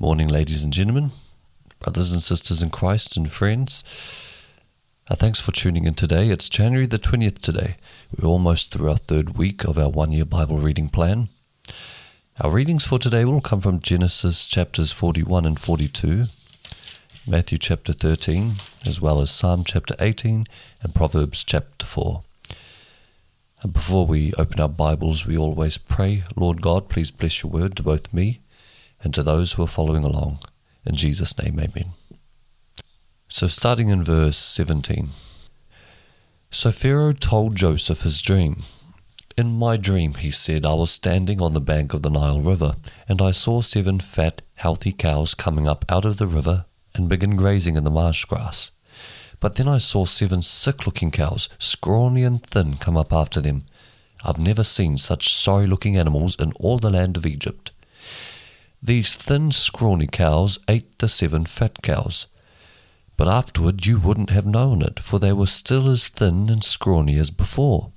Morning, ladies and gentlemen, brothers and sisters in Christ, and friends. Uh, thanks for tuning in today. It's January the 20th today. We're almost through our third week of our one year Bible reading plan. Our readings for today will come from Genesis chapters 41 and 42, Matthew chapter 13, as well as Psalm chapter 18 and Proverbs chapter 4. And before we open our Bibles, we always pray, Lord God, please bless your word to both me and to those who are following along. In Jesus' name, amen. So, starting in verse 17. So Pharaoh told Joseph his dream. In my dream, he said, I was standing on the bank of the Nile River, and I saw seven fat, healthy cows coming up out of the river and begin grazing in the marsh grass. But then I saw seven sick looking cows, scrawny and thin, come up after them. I've never seen such sorry looking animals in all the land of Egypt. These thin, scrawny cows ate the seven fat cows. But afterward you wouldn't have known it, for they were still as thin and scrawny as before.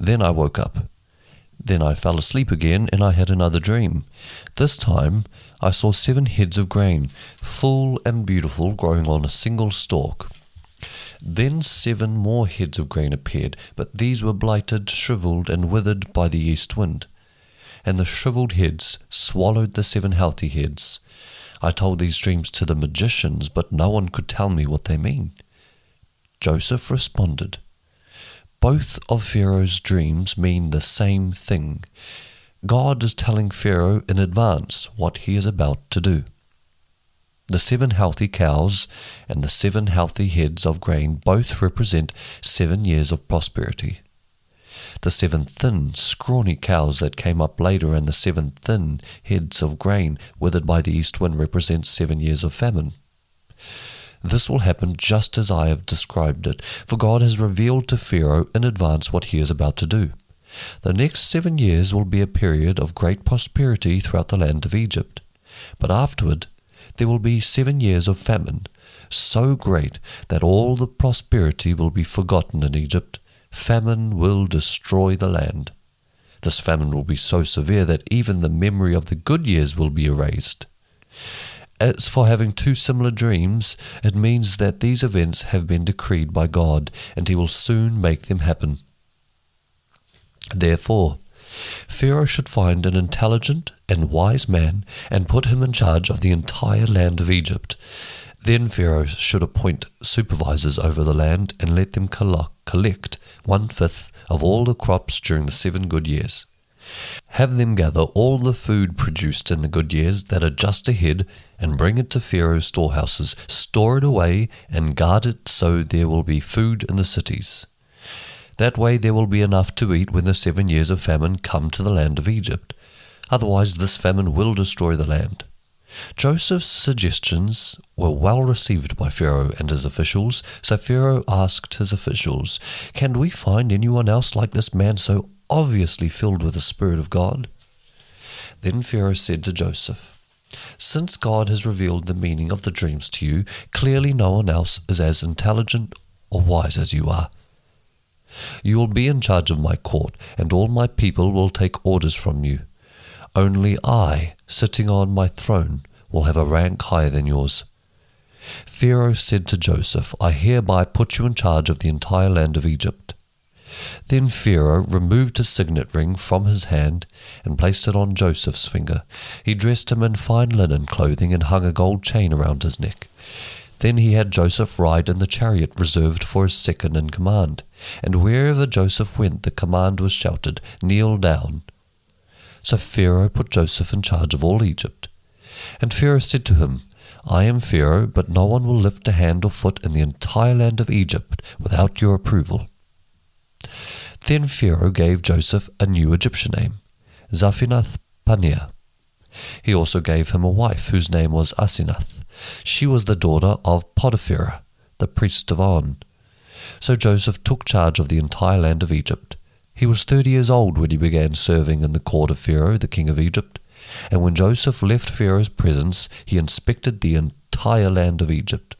Then I woke up. Then I fell asleep again, and I had another dream. This time I saw seven heads of grain, full and beautiful, growing on a single stalk. Then seven more heads of grain appeared, but these were blighted, shriveled, and withered by the east wind and the shriveled heads swallowed the seven healthy heads. I told these dreams to the magicians, but no one could tell me what they mean. Joseph responded, Both of Pharaoh's dreams mean the same thing. God is telling Pharaoh in advance what he is about to do. The seven healthy cows and the seven healthy heads of grain both represent seven years of prosperity the seven thin, scrawny cows that came up later, and the seven thin heads of grain withered by the east wind represent seven years of famine. This will happen just as I have described it, for God has revealed to Pharaoh in advance what he is about to do. The next seven years will be a period of great prosperity throughout the land of Egypt. But afterward, there will be seven years of famine, so great that all the prosperity will be forgotten in Egypt, famine will destroy the land. This famine will be so severe that even the memory of the good years will be erased. As for having two similar dreams, it means that these events have been decreed by God, and He will soon make them happen. Therefore, Pharaoh should find an intelligent and wise man and put him in charge of the entire land of Egypt. Then Pharaoh should appoint supervisors over the land and let them collect one fifth of all the crops during the seven good years. Have them gather all the food produced in the good years that are just ahead and bring it to Pharaoh's storehouses, store it away, and guard it so there will be food in the cities. That way there will be enough to eat when the seven years of famine come to the land of Egypt. Otherwise, this famine will destroy the land. Joseph's suggestions were well received by Pharaoh and his officials, so Pharaoh asked his officials, Can we find anyone else like this man so obviously filled with the Spirit of God? Then Pharaoh said to Joseph, Since God has revealed the meaning of the dreams to you, clearly no one else is as intelligent or wise as you are. You will be in charge of my court, and all my people will take orders from you. Only I, sitting on my throne, will have a rank higher than yours. Pharaoh said to Joseph, I hereby put you in charge of the entire land of Egypt. Then Pharaoh removed his signet ring from his hand and placed it on Joseph's finger. He dressed him in fine linen clothing and hung a gold chain around his neck. Then he had Joseph ride in the chariot reserved for his second in command. And wherever Joseph went, the command was shouted, Kneel down. So Pharaoh put Joseph in charge of all Egypt. And Pharaoh said to him, I am Pharaoh, but no one will lift a hand or foot in the entire land of Egypt without your approval. Then Pharaoh gave Joseph a new Egyptian name, Zaphenath Paneah. He also gave him a wife whose name was Asenath. She was the daughter of Potiphera, the priest of On. So Joseph took charge of the entire land of Egypt. He was thirty years old when he began serving in the court of Pharaoh, the king of Egypt. And when Joseph left Pharaoh's presence, he inspected the entire land of Egypt.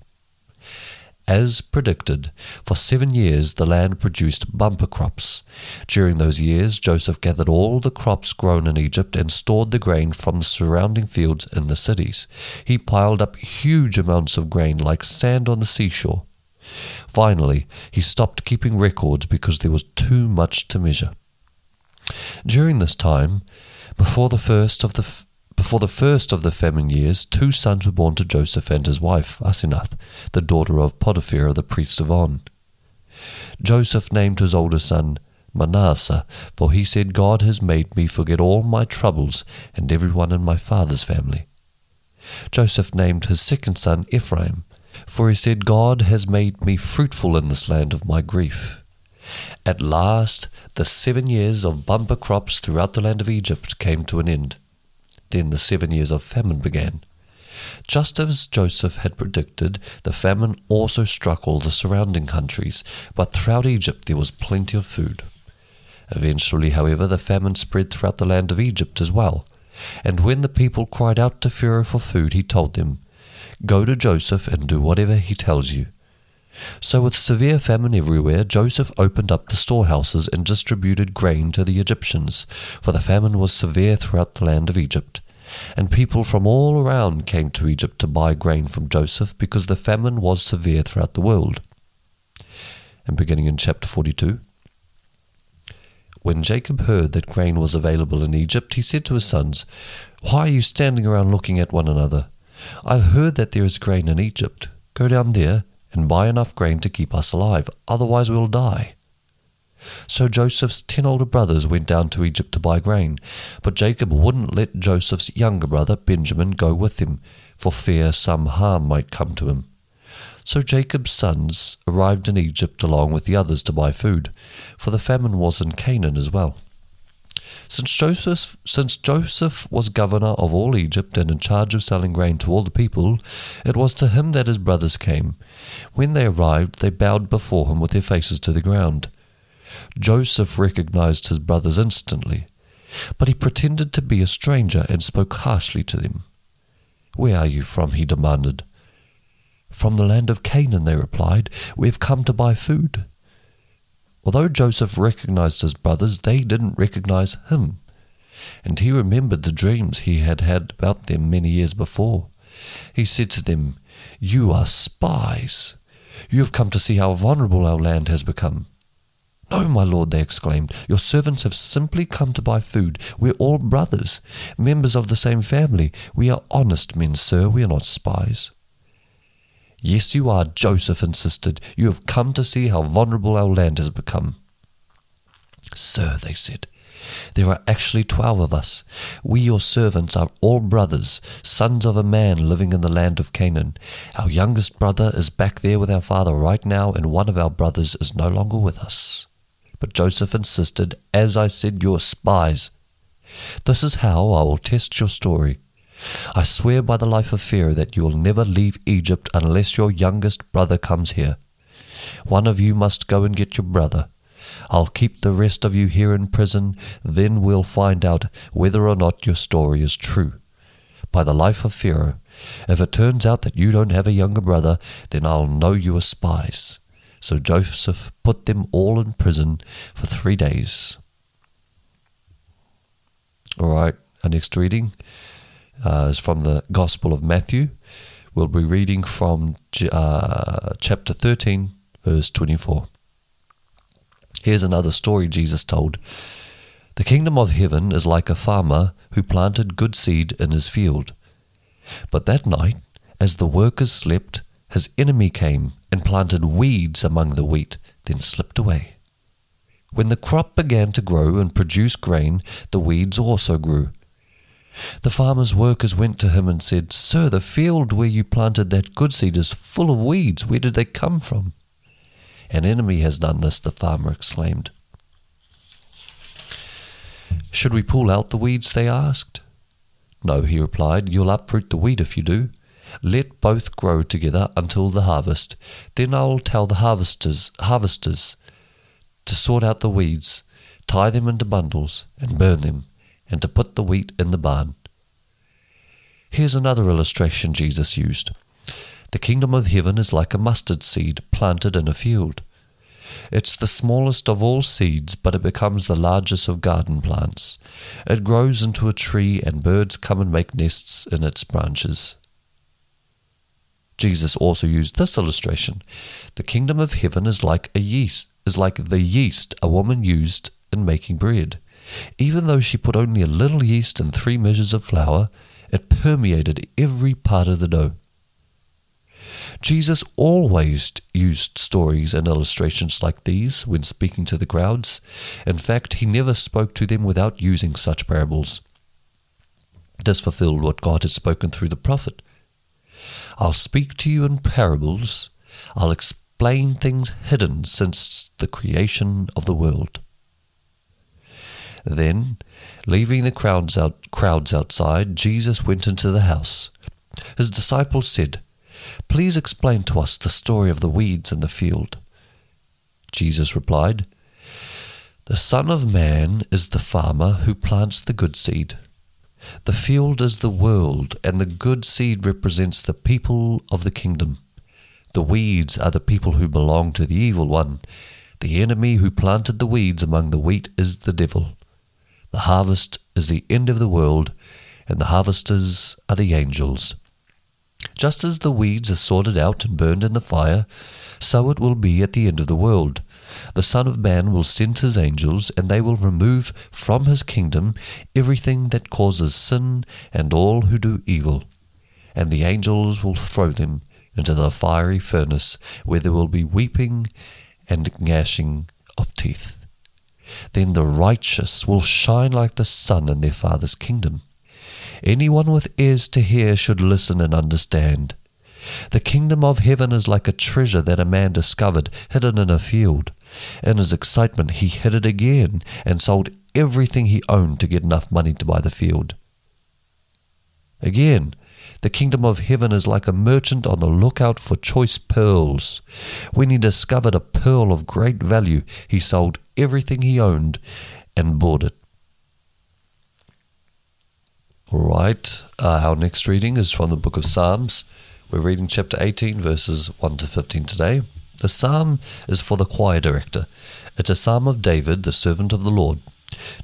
As predicted, for seven years the land produced bumper crops. During those years, Joseph gathered all the crops grown in Egypt and stored the grain from the surrounding fields in the cities. He piled up huge amounts of grain like sand on the seashore. Finally, he stopped keeping records because there was too much to measure. During this time, before the first of the f- before the first of the famine years, two sons were born to Joseph and his wife, Asenath, the daughter of Potiphar, the priest of On. Joseph named his older son Manasseh, for he said, God has made me forget all my troubles and everyone in my father's family. Joseph named his second son Ephraim, for he said, God has made me fruitful in this land of my grief. At last, the seven years of bumper crops throughout the land of Egypt came to an end. Then the seven years of famine began. Just as Joseph had predicted, the famine also struck all the surrounding countries, but throughout Egypt there was plenty of food. Eventually, however, the famine spread throughout the land of Egypt as well. And when the people cried out to Pharaoh for food, he told them, Go to Joseph and do whatever he tells you. So, with severe famine everywhere, Joseph opened up the storehouses and distributed grain to the Egyptians, for the famine was severe throughout the land of Egypt. And people from all around came to Egypt to buy grain from Joseph because the famine was severe throughout the world. And beginning in chapter 42. When Jacob heard that grain was available in Egypt, he said to his sons, Why are you standing around looking at one another? I've heard that there is grain in Egypt. Go down there and buy enough grain to keep us alive, otherwise we'll die. So Joseph's ten older brothers went down to Egypt to buy grain, but Jacob wouldn't let Joseph's younger brother Benjamin go with him, for fear some harm might come to him. So Jacob's sons arrived in Egypt along with the others to buy food, for the famine was in Canaan as well. Since Joseph, since Joseph was governor of all Egypt and in charge of selling grain to all the people, it was to him that his brothers came. When they arrived, they bowed before him with their faces to the ground. Joseph recognized his brothers instantly, but he pretended to be a stranger and spoke harshly to them. Where are you from? he demanded. From the land of Canaan, they replied. We have come to buy food. Although Joseph recognized his brothers, they didn't recognize him. And he remembered the dreams he had had about them many years before. He said to them, You are spies. You have come to see how vulnerable our land has become. No, my lord, they exclaimed. Your servants have simply come to buy food. We're all brothers, members of the same family. We are honest men, sir. We are not spies. Yes, you are, Joseph insisted. You have come to see how vulnerable our land has become. Sir, they said, there are actually twelve of us. We, your servants, are all brothers, sons of a man living in the land of Canaan. Our youngest brother is back there with our father right now, and one of our brothers is no longer with us. But Joseph insisted, As I said, you're spies. This is how I will test your story. I swear by the life of Pharaoh that you will never leave Egypt unless your youngest brother comes here. One of you must go and get your brother. I'll keep the rest of you here in prison, then we'll find out whether or not your story is true. By the life of Pharaoh, if it turns out that you don't have a younger brother, then I'll know you are spies. So Joseph put them all in prison for three days. All right, our next reading uh, is from the Gospel of Matthew. We'll be reading from uh, chapter 13, verse 24. Here's another story Jesus told. The kingdom of heaven is like a farmer who planted good seed in his field. But that night, as the workers slept, his enemy came and planted weeds among the wheat, then slipped away. When the crop began to grow and produce grain, the weeds also grew. The farmer's workers went to him and said, Sir, the field where you planted that good seed is full of weeds. Where did they come from? An enemy has done this, the farmer exclaimed. Should we pull out the weeds? they asked. No, he replied, you'll uproot the wheat if you do. Let both grow together until the harvest. Then I will tell the harvesters, harvesters to sort out the weeds, tie them into bundles, and burn them and to put the wheat in the barn. Here's another illustration Jesus used. The kingdom of heaven is like a mustard seed planted in a field. It's the smallest of all seeds, but it becomes the largest of garden plants. It grows into a tree, and birds come and make nests in its branches. Jesus also used this illustration. The kingdom of heaven is like a yeast, is like the yeast a woman used in making bread. Even though she put only a little yeast and three measures of flour, it permeated every part of the dough. Jesus always used stories and illustrations like these when speaking to the crowds. In fact, he never spoke to them without using such parables. This fulfilled what God had spoken through the prophet. I'll speak to you in parables. I'll explain things hidden since the creation of the world. Then, leaving the crowds, out, crowds outside, Jesus went into the house. His disciples said, Please explain to us the story of the weeds in the field. Jesus replied, The Son of Man is the farmer who plants the good seed. The field is the world, and the good seed represents the people of the kingdom. The weeds are the people who belong to the evil one. The enemy who planted the weeds among the wheat is the devil. The harvest is the end of the world, and the harvesters are the angels. Just as the weeds are sorted out and burned in the fire, so it will be at the end of the world. The Son of Man will send his angels, and they will remove from his kingdom everything that causes sin and all who do evil. And the angels will throw them into the fiery furnace, where there will be weeping and gnashing of teeth. Then the righteous will shine like the sun in their Father's kingdom. Anyone with ears to hear should listen and understand. The kingdom of heaven is like a treasure that a man discovered hidden in a field. In his excitement, he hid it again and sold everything he owned to get enough money to buy the field. Again, the kingdom of heaven is like a merchant on the lookout for choice pearls. When he discovered a pearl of great value, he sold everything he owned and bought it. All right, uh, our next reading is from the book of Psalms. We're reading chapter 18, verses 1 to 15 today. The psalm is for the choir director. It's a psalm of David, the servant of the Lord.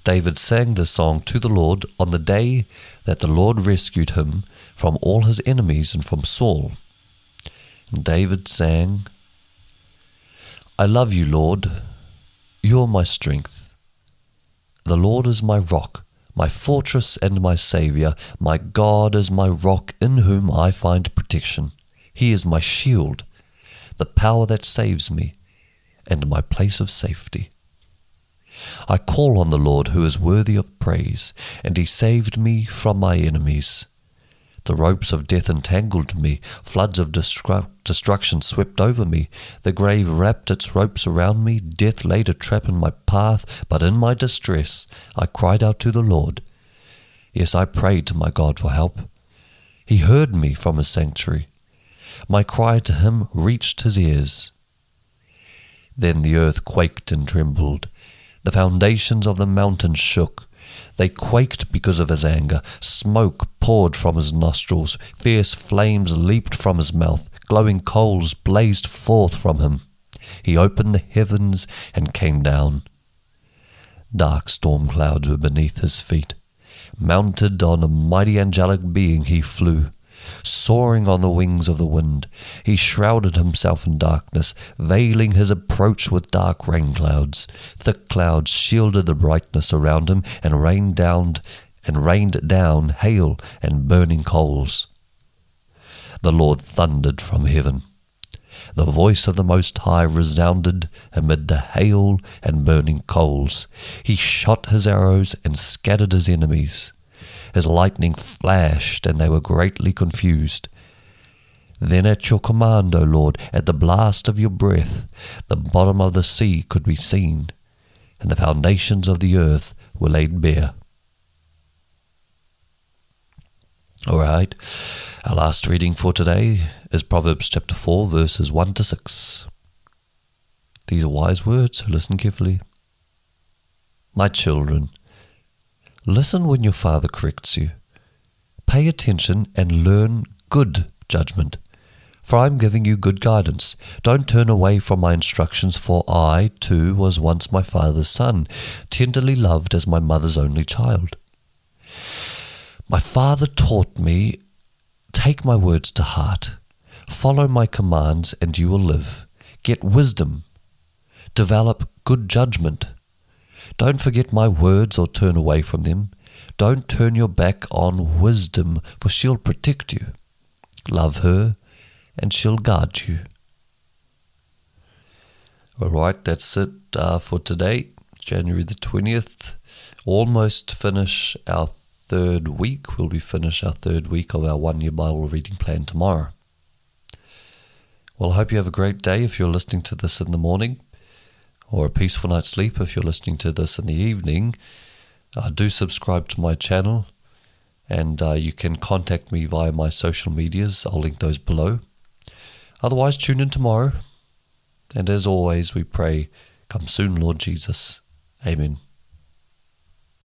David sang this song to the Lord on the day that the Lord rescued him from all his enemies and from Saul. And David sang, I love you, Lord. You're my strength. The Lord is my rock my fortress and my Saviour, my God is my rock in whom I find protection. He is my shield, the power that saves me, and my place of safety. I call on the Lord who is worthy of praise, and he saved me from my enemies. The ropes of death entangled me, floods of destru- destruction swept over me. The grave wrapped its ropes around me, death laid a trap in my path, but in my distress I cried out to the Lord. Yes, I prayed to my God for help. He heard me from his sanctuary. My cry to him reached his ears. Then the earth quaked and trembled. The foundations of the mountains shook. They quaked because of his anger. Smoke poured from his nostrils. Fierce flames leaped from his mouth. Glowing coals blazed forth from him. He opened the heavens and came down. Dark storm clouds were beneath his feet. Mounted on a mighty angelic being, he flew. Soaring on the wings of the wind, he shrouded himself in darkness, veiling his approach with dark rain clouds. Thick clouds shielded the brightness around him and rained down and rained down hail and burning coals. The Lord thundered from heaven. The voice of the Most High resounded amid the hail and burning coals. He shot his arrows and scattered his enemies. His lightning flashed, and they were greatly confused. Then at your command, O Lord, at the blast of your breath, the bottom of the sea could be seen, and the foundations of the earth were laid bare. All right, our last reading for today is Proverbs chapter 4, verses 1 to 6. These are wise words, so listen carefully. My children, Listen when your father corrects you. Pay attention and learn good judgment, for I am giving you good guidance. Don't turn away from my instructions, for I, too, was once my father's son, tenderly loved as my mother's only child. My father taught me, Take my words to heart, follow my commands, and you will live. Get wisdom, develop good judgment. Don't forget my words or turn away from them. Don't turn your back on wisdom, for she'll protect you. Love her and she'll guard you. All right, that's it uh, for today, January the 20th. Almost finish our third week. We'll be finish our third week of our one year Bible reading plan tomorrow. Well, I hope you have a great day if you're listening to this in the morning, or a peaceful night's sleep if you're listening to this in the evening. Uh, do subscribe to my channel, and uh, you can contact me via my social medias. I'll link those below. Otherwise, tune in tomorrow. And as always, we pray, Come soon, Lord Jesus. Amen.